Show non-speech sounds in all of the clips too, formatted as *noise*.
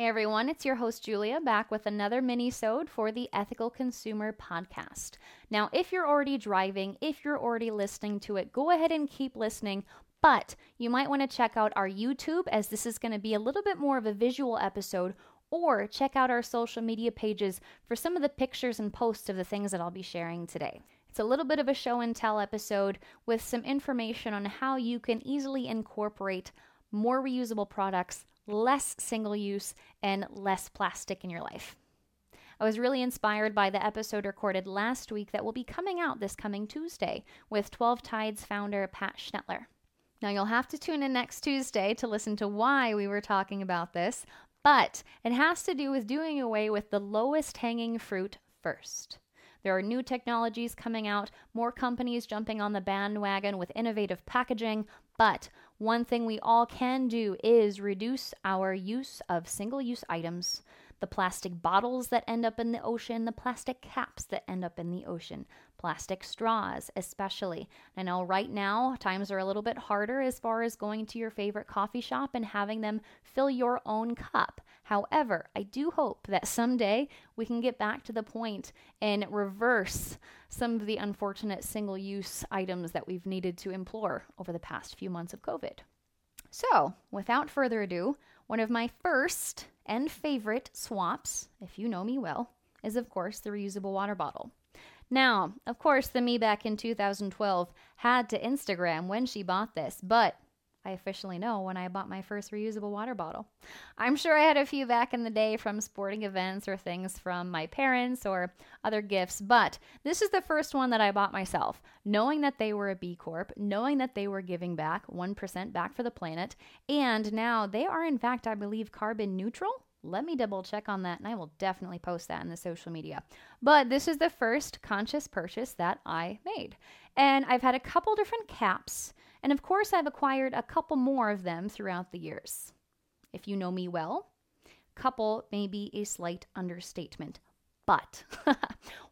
Hey everyone, it's your host Julia back with another mini-sode for the Ethical Consumer podcast. Now, if you're already driving, if you're already listening to it, go ahead and keep listening, but you might want to check out our YouTube as this is going to be a little bit more of a visual episode or check out our social media pages for some of the pictures and posts of the things that I'll be sharing today. It's a little bit of a show and tell episode with some information on how you can easily incorporate more reusable products less single use, and less plastic in your life. I was really inspired by the episode recorded last week that will be coming out this coming Tuesday with 12 Tides founder Pat Schnettler. Now, you'll have to tune in next Tuesday to listen to why we were talking about this, but it has to do with doing away with the lowest hanging fruit first. There are new technologies coming out, more companies jumping on the bandwagon with innovative packaging, but one thing we all can do is reduce our use of single use items, the plastic bottles that end up in the ocean, the plastic caps that end up in the ocean, plastic straws, especially. I know right now times are a little bit harder as far as going to your favorite coffee shop and having them fill your own cup. However, I do hope that someday we can get back to the point and reverse some of the unfortunate single use items that we've needed to implore over the past few months of COVID. So, without further ado, one of my first and favorite swaps, if you know me well, is of course the reusable water bottle. Now, of course, the me back in 2012 had to Instagram when she bought this, but I officially know when I bought my first reusable water bottle. I'm sure I had a few back in the day from sporting events or things from my parents or other gifts, but this is the first one that I bought myself, knowing that they were a B Corp, knowing that they were giving back 1% back for the planet, and now they are, in fact, I believe, carbon neutral. Let me double check on that, and I will definitely post that in the social media. But this is the first conscious purchase that I made. And I've had a couple different caps and of course, I've acquired a couple more of them throughout the years. If you know me well, couple may be a slight understatement. But *laughs*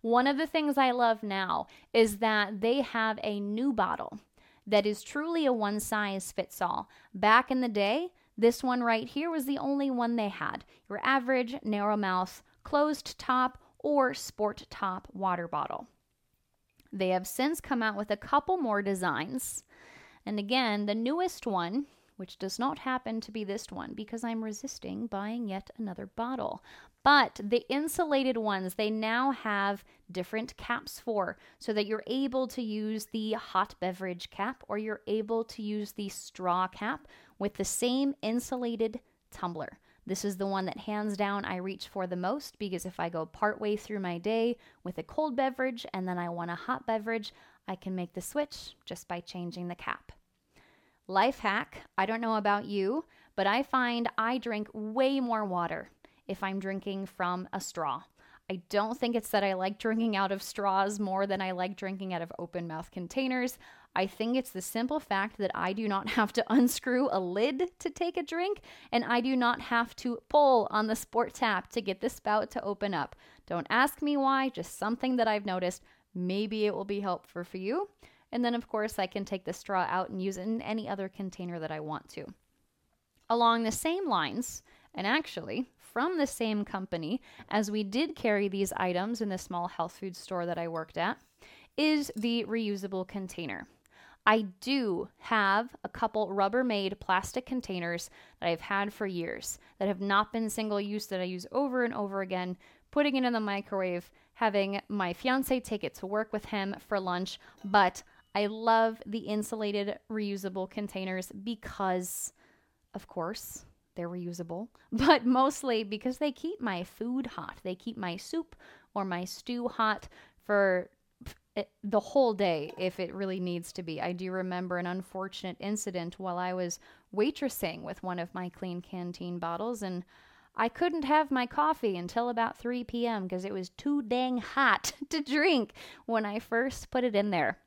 one of the things I love now is that they have a new bottle that is truly a one size fits all. Back in the day, this one right here was the only one they had your average narrow mouth, closed top, or sport top water bottle. They have since come out with a couple more designs and again, the newest one, which does not happen to be this one because I'm resisting buying yet another bottle. But the insulated ones, they now have different caps for so that you're able to use the hot beverage cap or you're able to use the straw cap with the same insulated tumbler. This is the one that hands down I reach for the most because if I go partway through my day with a cold beverage and then I want a hot beverage, I can make the switch just by changing the cap. Life hack I don't know about you, but I find I drink way more water if I'm drinking from a straw. I don't think it's that I like drinking out of straws more than I like drinking out of open mouth containers. I think it's the simple fact that I do not *laughs* have to unscrew a lid to take a drink, and I do not have to pull on the sport tap to get the spout to open up. Don't ask me why, just something that I've noticed. Maybe it will be helpful for you. And then, of course, I can take the straw out and use it in any other container that I want to. Along the same lines, and actually from the same company as we did carry these items in the small health food store that I worked at, is the reusable container. I do have a couple Rubbermaid plastic containers that I've had for years that have not been single use that I use over and over again, putting it in the microwave, having my fiance take it to work with him for lunch, but I love the insulated reusable containers because, of course, they're reusable, *laughs* but mostly because they keep my food hot. They keep my soup or my stew hot for eh, the whole day if it really needs to be. I do remember an unfortunate incident while I was waitressing with one of my Klean Kanteen bottles and I couldn't have my coffee until about 3 p.m. because it was too dang hot *laughs* to drink when I first put it in there.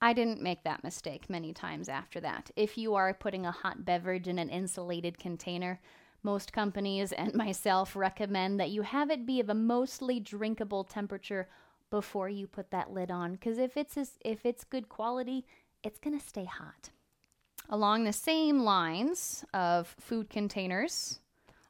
I didn't make that mistake many times after that. If you are putting a hot beverage in an insulated container, most companies and *laughs* myself recommend that you have it be of a mostly drinkable temperature before you put that lid on because if it's if it's good quality, it's going to stay hot. Along the same lines of food containers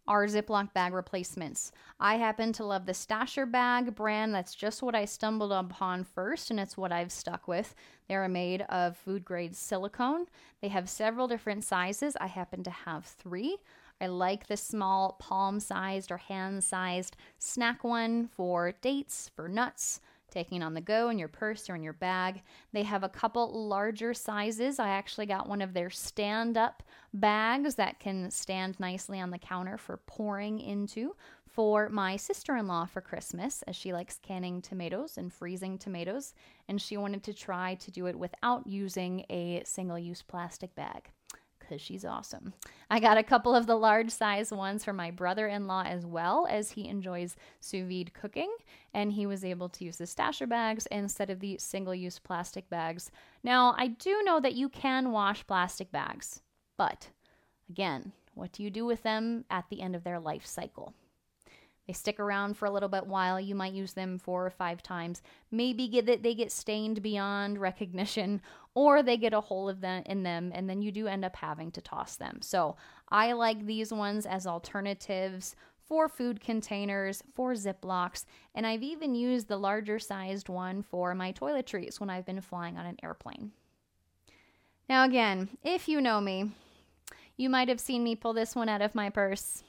are Ziploc bag replacements. I happen to love the Stasher bag brand. That's just what I stumbled upon first, and it's what I've stuck with. They are made of food grade silicone. They have several different sizes. I happen to have three. I like the small palm sized or hand sized snack one for dates, for nuts, taking on the go in your purse or in your bag. They have a couple larger sizes. I actually got one of their stand up bags that can stand nicely on the counter for pouring into for my sister in law for Christmas, as she likes canning tomatoes and freezing tomatoes, and she wanted to try to do it without using a single use plastic bag because she's awesome. I got a couple of the large size ones for my brother in law as well, as he enjoys sous vide cooking, and he was able to use the stasher bags instead of the single use plastic bags. Now, I do know that you can wash plastic bags, but again, what do you do with them at the end of their life cycle? They stick around for a little bit while. You might use them four or five times. Maybe get they get stained beyond recognition, or they get a hole of them in them, and then you do end up having to toss them. So I like these ones as alternatives for food containers, for Ziplocs, and I've even used the larger sized one for my toiletries when I've been flying on an airplane. Now, again, if you know me, you might have seen me pull this one out of my purse.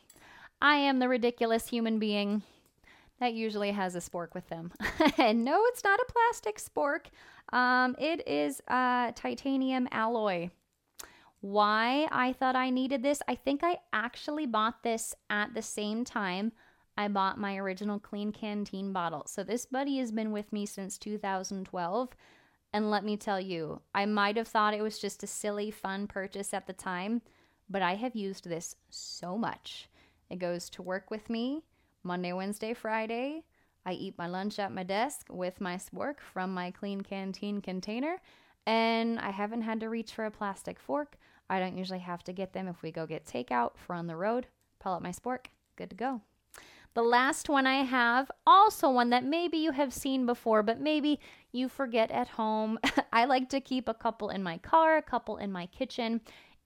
I am the ridiculous human being that usually has a spork with them. *laughs* and no, it's not a plastic spork. Um, it is a titanium alloy. Why I thought I needed this? I think I actually bought this at the same time I bought my original Klean Kanteen bottle. So this buddy has been with me since 2012. And let me tell you, I might have thought it was just a silly, fun purchase at the time, but I have used this so much. It goes to work with me Monday, Wednesday, Friday. I eat my lunch at my desk with my spork from my Klean Kanteen container, and I haven't had to reach for a plastic fork. I don't usually have to get them if we go get takeout for on the road. Pull out my spork, good to go. The last one I have, also one that maybe you have seen before, but maybe you forget at home. *laughs* I like to keep a couple in my car, a couple in my kitchen,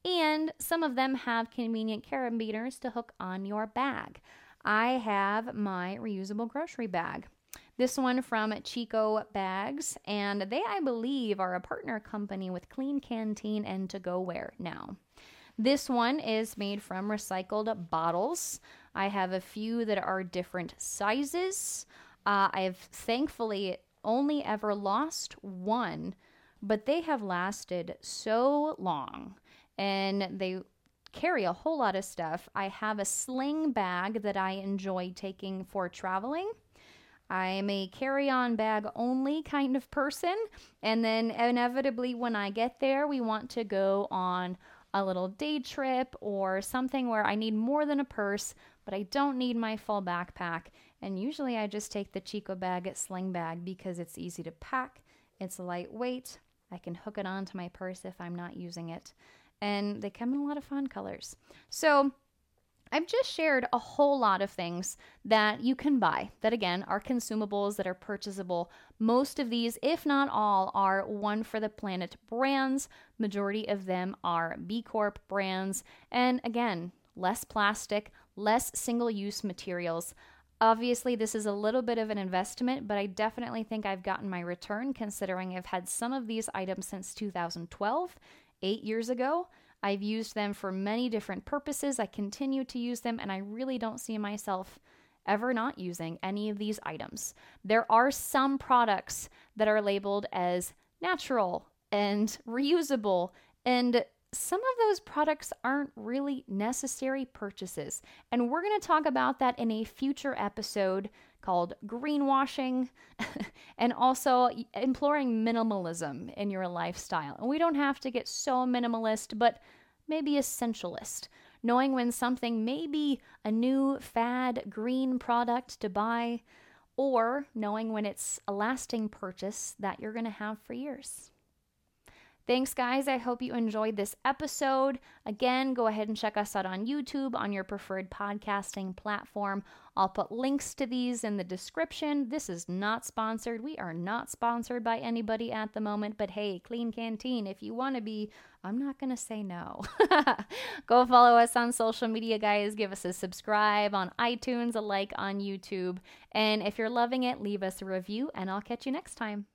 and some of them have convenient carabiners to hook on your bag. I have my reusable grocery bag. This one from Chico Bags, and they, I believe, are a partner company with Klean Kanteen and To-Go Ware now. This one is made from recycled bottles. I have a few that are different sizes. Uh, I've thankfully only ever lost one, but they have lasted so long and they carry a whole lot of stuff. I have a sling bag that I enjoy taking for traveling. I'm a carry on bag only kind of person. And then, inevitably, when I get there, we want to go on a little day trip or something where I need more than a purse, but I don't need my full backpack. And usually, I just take the Chico bag sling bag because it's easy to pack, it's lightweight. I can hook it onto my purse if I'm not using it and they come in a lot of fun colors. So, I've just shared a whole lot of things that you can buy that, again, are consumables that are purchasable. Most of these, if not all, are One for the Planet brands. Majority of them are B Corp brands. And again, less plastic, less single use materials. Obviously, this is a little bit of an investment, but I definitely think I've gotten my return considering I've had some of these items since 2012 eight years ago. I've used them for many different purposes. I continue to use them, and I really don't see myself ever not using any of these items. There are some products that are labeled as natural and reusable, and some of those products aren't really necessary purchases. And we're going to talk about that in a future episode called greenwashing *laughs* and also imploring minimalism in your lifestyle. And we don't have to get so minimalist, but maybe essentialist. Knowing when something may be a new fad green product to buy, or knowing when it's a lasting purchase that you're going to have for years. Thanks, guys. I hope you enjoyed this episode. Again, go ahead and check us out on YouTube on your preferred podcasting platform. I'll put links to these in the description. This is not sponsored. We are not sponsored by anybody at the moment, but hey, Klean Kanteen, if you want to be, I'm not going to say no. *laughs* go follow us on social media, guys. Give us a subscribe on iTunes, a like on YouTube. And if you're loving it, leave us a review, and I'll catch you next time.